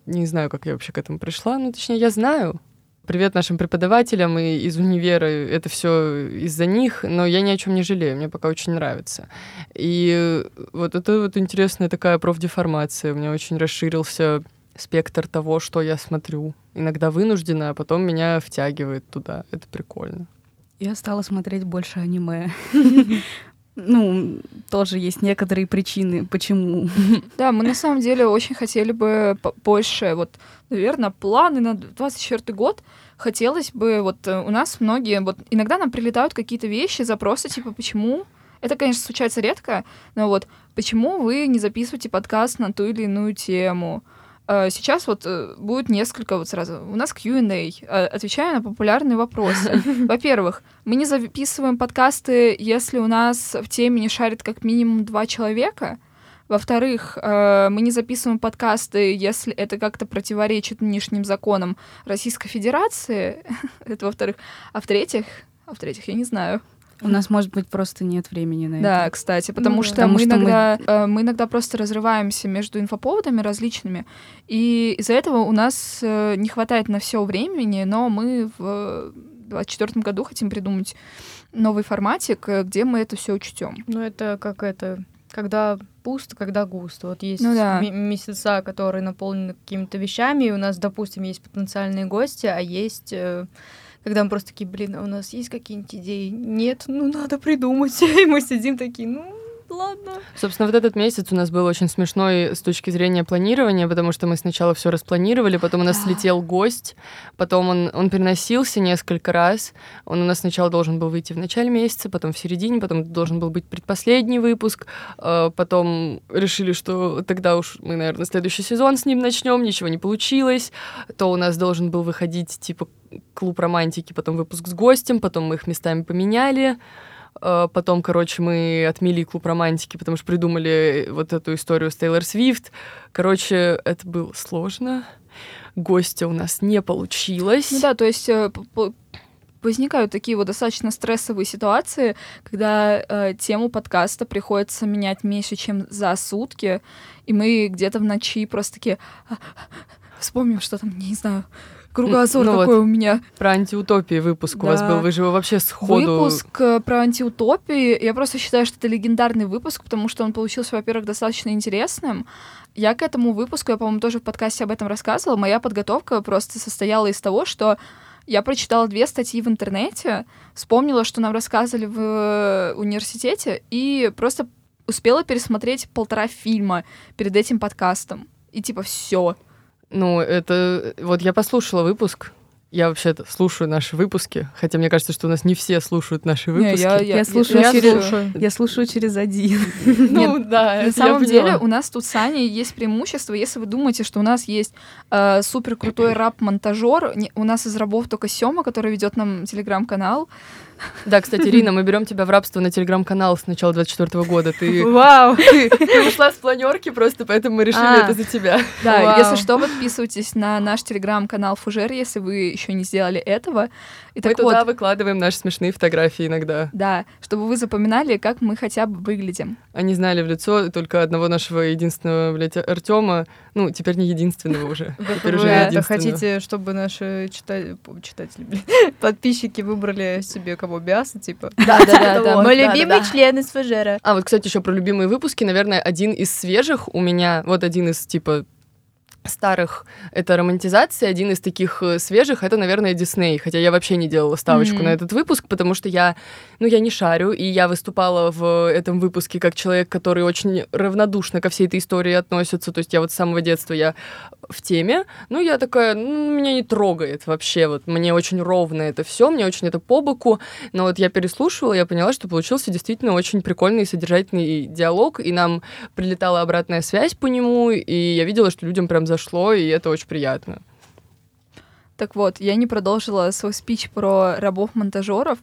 не знаю, как я вообще к этому пришла, ну точнее, я знаю, Привет нашим преподавателям и из универа. Это все из-за них, но я ни о чем не жалею. Мне пока очень нравится. И вот это вот интересная такая профдеформация. У меня очень расширился спектр того, что я смотрю. Иногда вынуждена, а потом меня втягивает туда. Это прикольно. Я стала смотреть больше аниме. Ну, тоже есть некоторые причины, почему. Да, мы на самом деле очень хотели бы больше, вот, наверное, планы на 24 год. Хотелось бы, вот э, у нас многие, вот иногда нам прилетают какие-то вещи, запросы, типа, почему это, конечно, случается редко, но вот почему вы не записываете подкаст на ту или иную тему? Э, сейчас вот э, будет несколько вот сразу. У нас Q&A. Э, отвечаю на популярные вопросы. Во-первых, мы не записываем подкасты, если у нас в теме не шарит как минимум два человека. Во-вторых, мы не записываем подкасты, если это как-то противоречит нынешним законам Российской Федерации. это во-вторых. А в-третьих, а в-третьих, я не знаю. У нас, может быть, просто нет времени на это. Да, кстати, потому ну, что, потому мы, что иногда, мы... Э, мы иногда просто разрываемся между инфоповодами различными, и из-за этого у нас э, не хватает на все времени, но мы в 2024 году хотим придумать новый форматик, э, где мы это все учтем. Ну, это как это когда пусто, когда густо. Вот есть ну, да. месяца, которые наполнены какими-то вещами, и у нас, допустим, есть потенциальные гости, а есть когда мы просто такие, блин, а у нас есть какие-нибудь идеи? Нет, ну надо придумать. И мы сидим такие, ну ладно. Собственно, вот этот месяц у нас был очень смешной с точки зрения планирования, потому что мы сначала все распланировали, потом у нас слетел гость, потом он, он переносился несколько раз. Он у нас сначала должен был выйти в начале месяца, потом в середине, потом должен был быть предпоследний выпуск, э, потом решили, что тогда уж мы, наверное, следующий сезон с ним начнем, ничего не получилось. То у нас должен был выходить типа клуб романтики, потом выпуск с гостем, потом мы их местами поменяли. Э, потом, короче, мы отмели клуб романтики, потому что придумали вот эту историю с Тейлор Свифт. Короче, это было сложно. Гостя у нас не получилось. Ну да, то есть э, возникают такие вот достаточно стрессовые ситуации, когда э, тему подкаста приходится менять меньше, чем за сутки, и мы где-то в ночи просто такие «А, вспомним, что там, не знаю, кругозор ну, такой вот, у меня. Про антиутопии выпуск да. у вас был. Вы же его вообще сходу... Выпуск э, про антиутопии. Я просто считаю, что это легендарный выпуск, потому что он получился, во-первых, достаточно интересным. Я к этому выпуску, я, по-моему, тоже в подкасте об этом рассказывала. Моя подготовка просто состояла из того, что я прочитала две статьи в интернете, вспомнила, что нам рассказывали в э, университете, и просто успела пересмотреть полтора фильма перед этим подкастом. И типа все. Ну, это... Вот я послушала выпуск, я вообще-то слушаю наши выпуски, хотя мне кажется, что у нас не все слушают наши выпуски. Не, я, я, я, слушаю я, через, слушаю. я слушаю через один. Ну да. На самом деле у нас тут с Аней есть преимущество. Если вы думаете, что у нас есть э, супер крутой рап-монтажер, у нас из рабов только Сёма, который ведет нам телеграм-канал. Да, кстати, Ирина, мы берем тебя в рабство на телеграм-канал с начала 24 года. Ты, Вау! Ты, ты ушла с планерки просто, поэтому мы решили а, это за тебя. Да, Вау. если что, подписывайтесь на наш телеграм-канал Фужер, если вы еще не сделали этого. И мы туда вот, выкладываем наши смешные фотографии иногда. Да, чтобы вы запоминали, как мы хотя бы выглядим. Они знали в лицо только одного нашего единственного, блядь, Артема, Ну, теперь не единственного уже. Теперь уже это хотите, чтобы наши читатели, подписчики выбрали себе кого Биаса, типа? Да, да, да. Мой любимый член из Фужера. А вот, кстати, еще про любимые выпуски, наверное, один из свежих у меня, вот один из, типа, старых это романтизация, один из таких э, свежих это, наверное, Дисней, хотя я вообще не делала ставочку mm-hmm. на этот выпуск, потому что я, ну, я не шарю, и я выступала в этом выпуске как человек, который очень равнодушно ко всей этой истории относится, то есть я вот с самого детства я в теме, ну, я такая, ну, меня не трогает вообще, вот, мне очень ровно это все, мне очень это по боку, но вот я переслушивала, я поняла, что получился действительно очень прикольный и содержательный диалог, и нам прилетала обратная связь по нему, и я видела, что людям прям зашло, и это очень приятно. Так вот, я не продолжила свой спич про рабов-монтажеров.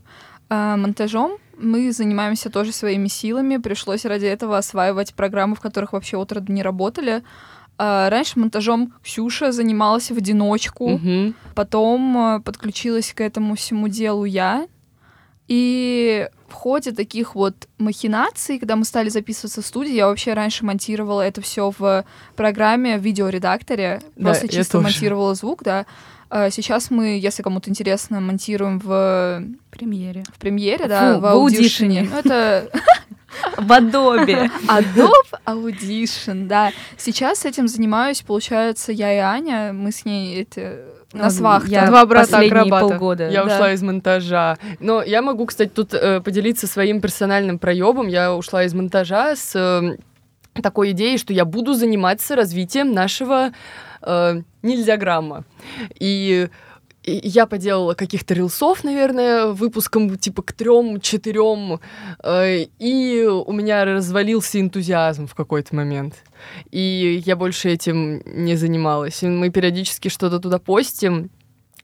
А, монтажом мы занимаемся тоже своими силами. Пришлось ради этого осваивать программы, в которых вообще отроду не работали. А, раньше монтажом Ксюша занималась в одиночку. Угу. Потом а, подключилась к этому всему делу я. И в ходе таких вот махинаций, когда мы стали записываться в студии, я вообще раньше монтировала это все в программе в видеоредакторе, да, просто чисто тоже. монтировала звук, да. А сейчас мы, если кому-то интересно, монтируем в премьере. В премьере, да, Фу, в аудишене. Ну, это в Adobe. Adobe Audition, да. Сейчас этим занимаюсь, получается, я и Аня, мы с ней эти на свах. Я два брата акробата. полгода. Я да. ушла из монтажа. Но я могу, кстати, тут э, поделиться своим персональным проебом. Я ушла из монтажа с э, такой идеей, что я буду заниматься развитием нашего э, нельзяграмма. И я поделала каких-то рилсов, наверное, выпуском типа к трем-четырем, э, и у меня развалился энтузиазм в какой-то момент. И я больше этим не занималась. И мы периодически что-то туда постим.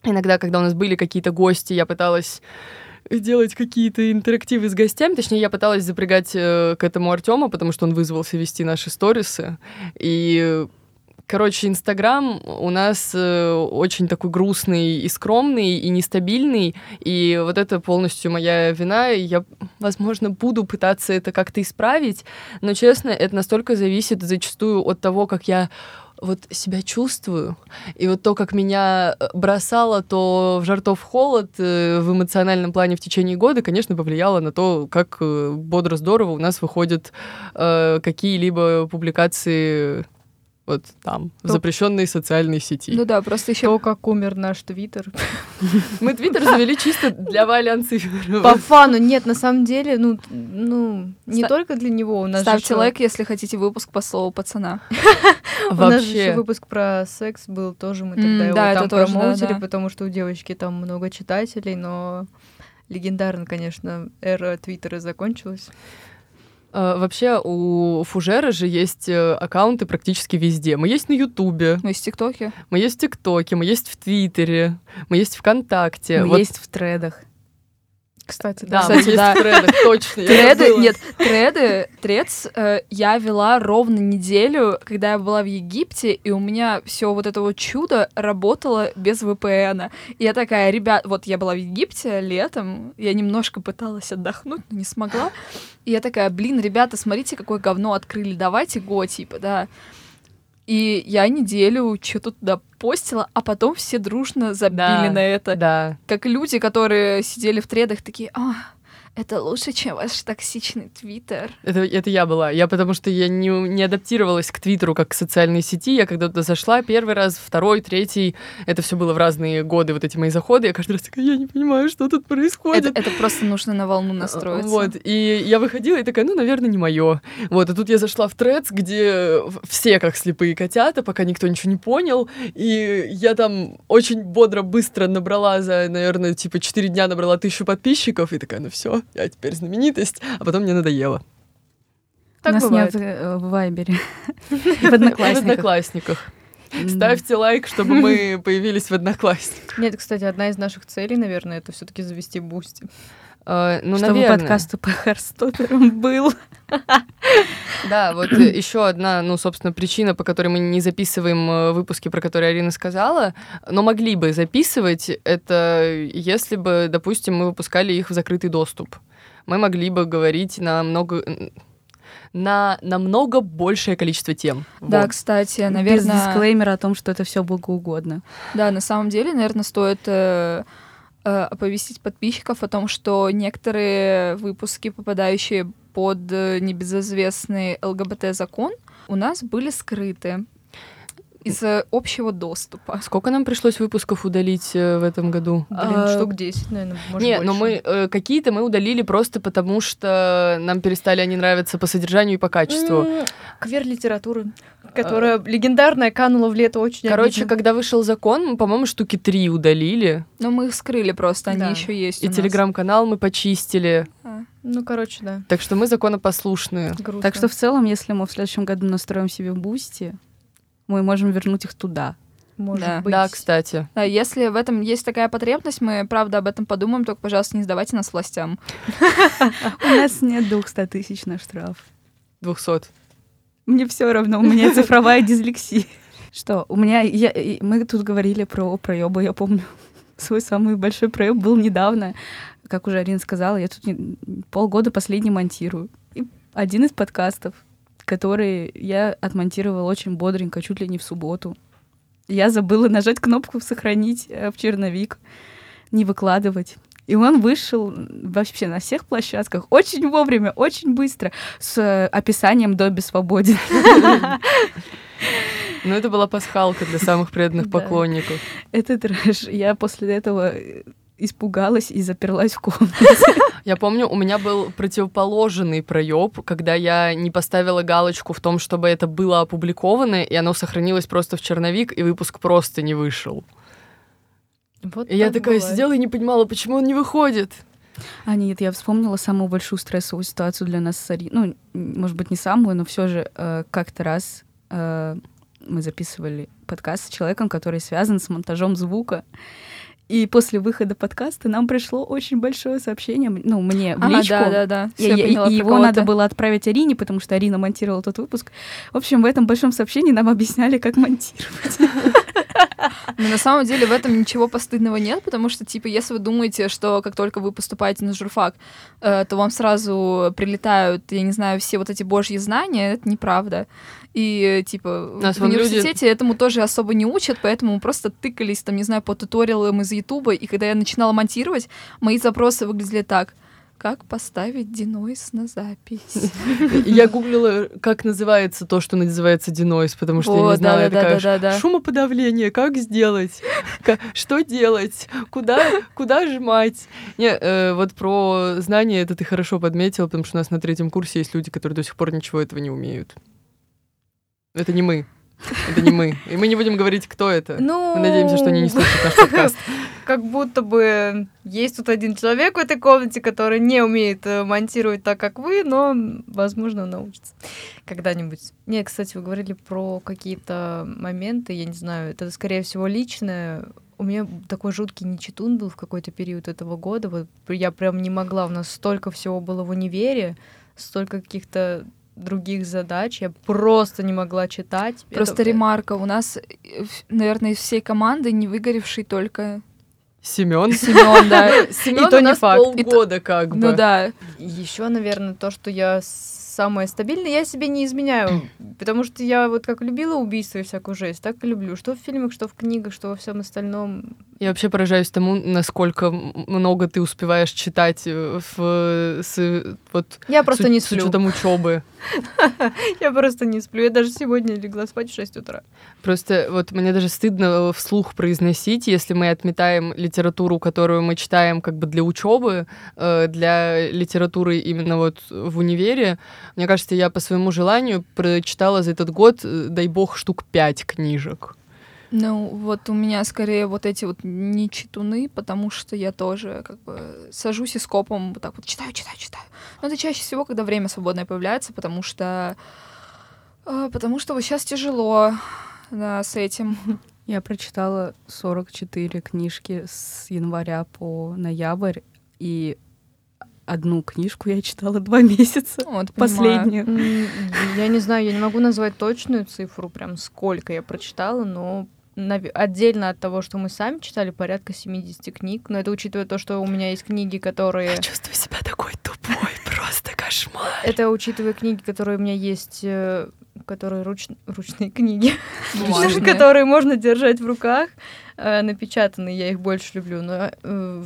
Иногда, когда у нас были какие-то гости, я пыталась делать какие-то интерактивы с гостями. Точнее, я пыталась запрягать э, к этому Артема, потому что он вызвался вести наши сторисы. И Короче, Инстаграм у нас э, очень такой грустный и скромный, и нестабильный, и вот это полностью моя вина, и я, возможно, буду пытаться это как-то исправить, но, честно, это настолько зависит зачастую от того, как я вот себя чувствую. И вот то, как меня э, бросало то в жартов холод э, в эмоциональном плане в течение года, конечно, повлияло на то, как э, бодро здорово у нас выходят э, какие-либо публикации вот там, в запрещенной социальной сети. Ну да, просто еще... То, как умер наш Твиттер. Мы Твиттер завели чисто для Вали По фану. Нет, на самом деле, ну, ну не только для него. У нас Ставьте лайк, если хотите выпуск по слову пацана. У нас же еще выпуск про секс был тоже, мы тогда его там промоутили, потому что у девочки там много читателей, но легендарно, конечно, эра Твиттера закончилась. А, вообще у Фужера же есть э, аккаунты практически везде. Мы есть на Ютубе. Мы есть в ТикТоке. Мы есть в ТикТоке, мы есть в Твиттере, мы есть ВКонтакте. Мы вот. есть в тредах. Кстати, да. Кстати, есть да. треды, точно. Треды, нет, треды, трец э, я вела ровно неделю, когда я была в Египте, и у меня все вот это вот чудо работало без VPN. И я такая, ребят, вот я была в Египте летом, я немножко пыталась отдохнуть, но не смогла. И я такая, блин, ребята, смотрите, какое говно открыли, давайте го, типа, да. И я неделю что-то туда постила, а потом все дружно забили да, на это. Да. Как люди, которые сидели в тредах, такие, а, это лучше, чем ваш токсичный твиттер. Это, это я была. Я потому что я не, не адаптировалась к твиттеру как к социальной сети. Я когда туда зашла первый раз, второй, третий. Это все было в разные годы, вот эти мои заходы. Я каждый раз такая, я не понимаю, что тут происходит. Это, это просто нужно на волну настроиться. Вот. И я выходила и такая, ну, наверное, не мое. Вот. И тут я зашла в трец, где все как слепые котята, пока никто ничего не понял. И я там очень бодро, быстро набрала за, наверное, типа 4 дня набрала тысячу подписчиков. И такая, ну все, я теперь знаменитость, а потом мне надоело. Так У нас бывает. нет э, в Вайбере. В Одноклассниках. В Одноклассниках. Ставьте лайк, чтобы мы появились в Одноклассниках. Нет, кстати, одна из наших целей, наверное, это все таки завести Boosty. Э, ну, Чтобы наверное. подкаст по Heartstopper ам был. Да, вот еще одна, ну, собственно, причина, по которой мы не записываем э, выпуски, про которые Арина сказала, но могли бы записывать, это если бы, допустим, мы выпускали их в закрытый доступ. Мы могли бы говорить на много на намного большее количество тем. Да, вот. кстати, наверное... Без дисклеймера о том, что это все богоугодно. Да, на самом деле, наверное, стоит э, э, оповестить подписчиков о том, что некоторые выпуски, попадающие под э, небезызвестный ЛГБТ-закон, у нас были скрыты из общего доступа. Сколько нам пришлось выпусков удалить э, в этом году? Блин, а, штук 10, наверное, может Не, больше. но мы э, какие-то мы удалили просто потому, что нам перестали они нравиться по содержанию и по качеству. М-м, квир-литературы, которая а... легендарная, канула в Лету очень Короче, обидно. когда вышел закон, мы, по-моему, штуки три удалили. Но мы их скрыли просто, они да. еще есть И телеграм-канал мы почистили. А. Ну, короче, да. Так что мы законопослушные. Грустно. Так что в целом, если мы в следующем году настроим себе Boosty, мы можем вернуть их туда. Может да. быть. Да, кстати. Да, если в этом есть такая потребность, мы, правда, об этом подумаем, только, пожалуйста, не сдавайте нас властям. У нас нет 200 тысяч на штраф. 200. Мне все равно, у меня цифровая дислексия. Что, у меня... Я, мы тут говорили про проебы, я помню. Свой самый большой проеб был недавно. Как уже Арина сказала, я тут не, полгода последний монтирую. И один из подкастов который я отмонтировала очень бодренько, чуть ли не в субботу. Я забыла нажать кнопку «Сохранить э, в черновик», не выкладывать. И он вышел вообще на всех площадках очень вовремя, очень быстро, с э, описанием «Добби свободен». Ну, это была пасхалка для самых преданных поклонников. Это трэш. Я после этого испугалась и заперлась в комнате. Я помню, у меня был противоположный проеб, когда я не поставила галочку в том, чтобы это было опубликовано, и оно сохранилось просто в черновик, и выпуск просто не вышел. Вот и я такая бывает. сидела и не понимала, почему он не выходит. А нет, я вспомнила самую большую стрессовую ситуацию для нас с Ари. Ну, может быть, не самую, но все же э, как-то раз э, мы записывали подкаст с человеком, который связан с монтажом звука. И после выхода подкаста нам пришло очень большое сообщение, ну, мне в личку. Да, да, да. И, поняла, и его надо было отправить Арине, потому что Арина монтировала тот выпуск. В общем, в этом большом сообщении нам объясняли, как монтировать. Но на самом деле в этом ничего постыдного нет, потому что, типа, если вы думаете, что как только вы поступаете на журфак, э, то вам сразу прилетают, я не знаю, все вот эти божьи знания, это неправда. И, типа, Нас в университете люди... этому тоже особо не учат, поэтому мы просто тыкались, там, не знаю, по туториалам из Ютуба, и когда я начинала монтировать, мои запросы выглядели так — как поставить денойс на запись? Я гуглила, как называется то, что называется денойс, потому что я не знала, я такая, шумоподавление, как сделать? Что делать? Куда, куда жмать? Не, э, вот про знания это ты хорошо подметил, потому что у нас на третьем курсе есть люди, которые до сих пор ничего этого не умеют. Это не мы. Это не мы. И мы не будем говорить, кто это. Ну... Мы надеемся, что они не слушают наш подкаст. Как будто бы есть тут один человек в этой комнате, который не умеет э, монтировать так, как вы, но, возможно, научится когда-нибудь. Нет, кстати, вы говорили про какие-то моменты, я не знаю, это, скорее всего, личное. У меня такой жуткий нечитун был в какой-то период этого года. Вот я прям не могла, у нас столько всего было в универе, столько каких-то других задач, я просто не могла читать. Просто Это... ремарка, у нас, наверное, из всей команды не выгоревший только Семен. Семен, да. Семен у нас полгода как бы. Ну да. Еще, наверное, то, что я самое стабильное, я себе не изменяю, потому что я вот как любила убийство и всякую жесть, так и люблю. Что в фильмах, что в книгах, что во всем остальном. Я вообще поражаюсь тому, насколько много ты успеваешь читать э, в, с, вот, я просто с, не сплю. с учетом учебы. Я просто не сплю. Я даже сегодня легла спать в 6 утра. Просто вот мне даже стыдно вслух произносить, если мы отметаем литературу, которую мы читаем как бы для учебы, э, для литературы именно вот в универе. Мне кажется, я по своему желанию прочитала за этот год, э, дай бог, штук пять книжек. Ну, вот у меня скорее вот эти вот не читуны, потому что я тоже как бы сажусь и скопом вот так вот читаю, читаю, читаю. Но это чаще всего, когда время свободное появляется, потому что... Э, потому что вот сейчас тяжело да, с этим. Я прочитала 44 книжки с января по ноябрь, и одну книжку я читала два месяца. Вот, последнюю. Я не знаю, я не могу назвать точную цифру, прям сколько я прочитала, но отдельно от того, что мы сами читали, порядка 70 книг. Но это учитывая то, что у меня есть книги, которые... Я чувствую себя такой тупой, просто Кошмар. Это учитывая книги, которые у меня есть, э, которые руч... ручные книги, которые можно держать в руках, э, напечатанные, я их больше люблю. Но э,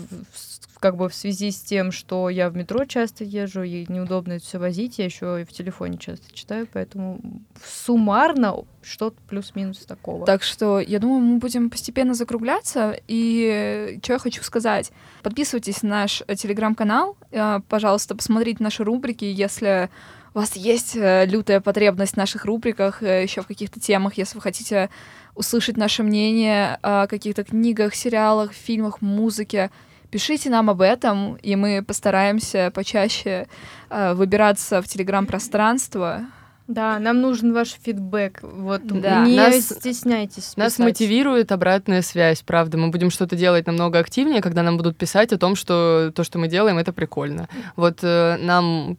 как бы в связи с тем, что я в метро часто езжу, и неудобно это все возить, я еще и в телефоне часто читаю, поэтому суммарно что-то плюс-минус такого. Так что я думаю, мы будем постепенно закругляться. И что я хочу сказать. Подписывайтесь на наш телеграм-канал. Э, пожалуйста, посмотрите наши рубрики, если у вас есть э, лютая потребность в наших рубриках, э, еще в каких-то темах, если вы хотите услышать наше мнение о каких-то книгах, сериалах, фильмах, музыке, Пишите нам об этом, и мы постараемся почаще э, выбираться в телеграм-пространство. Да, нам нужен ваш фидбэк. Вот да. не нас, стесняйтесь. Нас писать. мотивирует обратная связь, правда. Мы будем что-то делать намного активнее, когда нам будут писать о том, что то, что мы делаем, это прикольно. Вот э, нам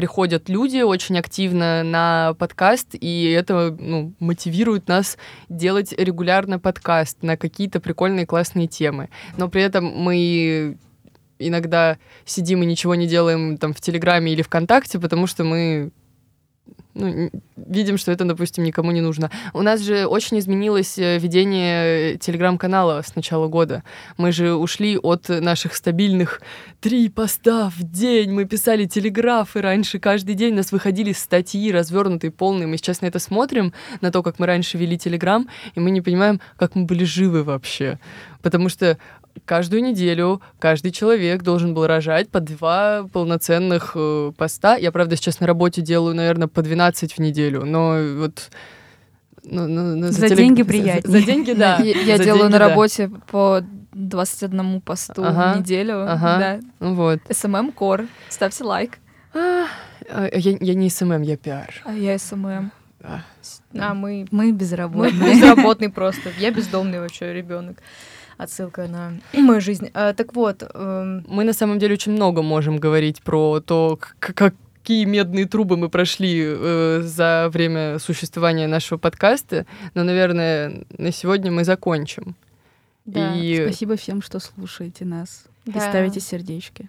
приходят люди очень активно на подкаст, и это ну, мотивирует нас делать регулярно подкаст на какие-то прикольные классные темы. Но при этом мы иногда сидим и ничего не делаем там в Телеграме или ВКонтакте, потому что мы ну, видим, что это, допустим, никому не нужно. У нас же очень изменилось э, ведение телеграм-канала с начала года. Мы же ушли от наших стабильных три поста в день. Мы писали телеграфы раньше. Каждый день у нас выходили статьи развернутые, полные. Мы сейчас на это смотрим, на то, как мы раньше вели телеграм, и мы не понимаем, как мы были живы вообще. Потому что каждую неделю каждый человек должен был рожать по два полноценных э, поста. Я, правда, сейчас на работе делаю, наверное, по 12 в неделю, но вот... Ну, ну, ну, за, за телег... деньги приятнее. За, за деньги, да. Я, за делаю деньги, на работе да. по 21 посту ага, в неделю. Ага, да. Вот. SMM Core. Ставьте лайк. А, а, я, я не SMM, я пиар. А я SMM. А, а мы... Мы безработные. Мы безработные просто. Я бездомный вообще ребенок отсылка на мою жизнь. А, так вот. Эм... Мы на самом деле очень много можем говорить про то, как какие медные трубы мы прошли э, за время существования нашего подкаста, но, наверное, на сегодня мы закончим. Да, и... спасибо всем, что слушаете нас да. и ставите сердечки.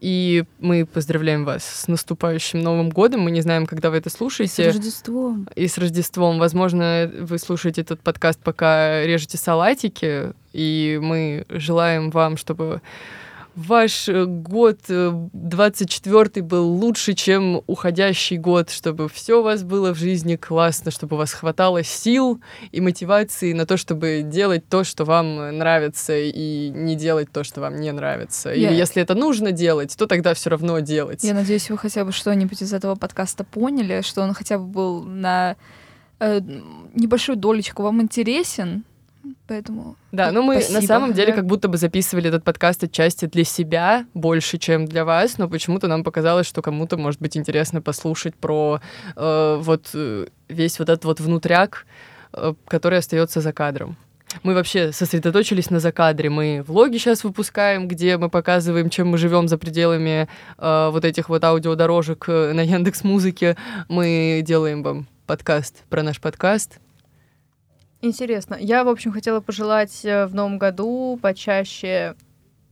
И мы поздравляем вас с наступающим Новым годом. Мы не знаем, когда вы это слушаете. И с Рождеством. И с Рождеством. Возможно, вы слушаете этот подкаст, пока режете салатики. И мы желаем вам, чтобы ваш э, год 24 э, был лучше, чем уходящий год, чтобы все у вас было в жизни классно, чтобы у вас хватало сил и мотивации на то, чтобы делать то, что вам нравится, и не делать то, что вам не нравится. Я... Или если это нужно делать, то тогда все равно делать. Я надеюсь, вы хотя бы что-нибудь из этого подкаста поняли, что он хотя бы был на э, небольшую долечку вам интересен, Поэтому. Да, ну мы спасибо. на самом деле как будто бы записывали этот подкаст отчасти для себя больше, чем для вас, но почему-то нам показалось, что кому-то может быть интересно послушать про э, вот э, весь вот этот вот внутряк, э, который остается за кадром. Мы вообще сосредоточились на закадре. Мы влоги сейчас выпускаем, где мы показываем, чем мы живем за пределами э, вот этих вот аудиодорожек э, на Яндекс Музыке. Мы делаем вам подкаст про наш подкаст. Интересно. Я, в общем, хотела пожелать э, в новом году почаще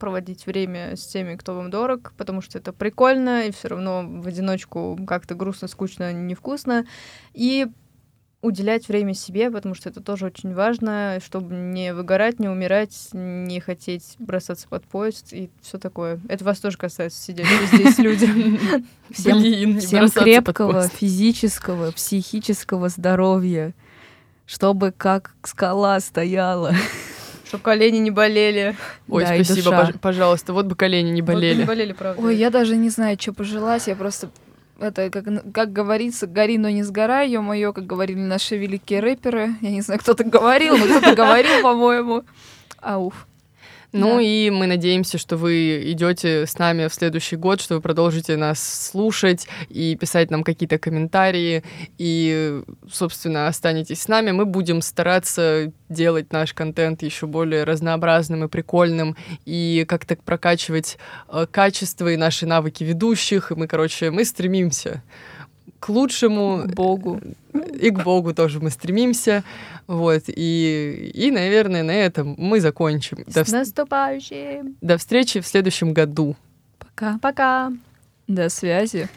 проводить время с теми, кто вам дорог, потому что это прикольно, и все равно в одиночку как-то грустно, скучно, невкусно. И уделять время себе, потому что это тоже очень важно, чтобы не выгорать, не умирать, не хотеть бросаться под поезд и все такое. Это вас тоже касается сидящих здесь люди. Всем, всем крепкого физического, психического здоровья чтобы как скала стояла. Чтобы колени не болели. Ой, да, спасибо, пож- пожалуйста. Вот бы колени не болели. Вот не болели, правда. Ой, я даже не знаю, что пожелать. Я просто это, как, как говорится, гори, но не сгорай, ё-моё, как говорили наши великие рэперы. Я не знаю, кто так говорил, но кто-то говорил, по-моему. Ауф. Ну да. и мы надеемся, что вы идете с нами в следующий год, что вы продолжите нас слушать и писать нам какие-то комментарии, и, собственно, останетесь с нами. Мы будем стараться делать наш контент еще более разнообразным и прикольным, и как-то прокачивать э, качество и наши навыки ведущих. И мы, короче, мы стремимся к лучшему. К Богу. И к Богу тоже мы стремимся. Вот. И, и наверное, на этом мы закончим. С До наступающим! До встречи в следующем году. Пока. Пока. До связи.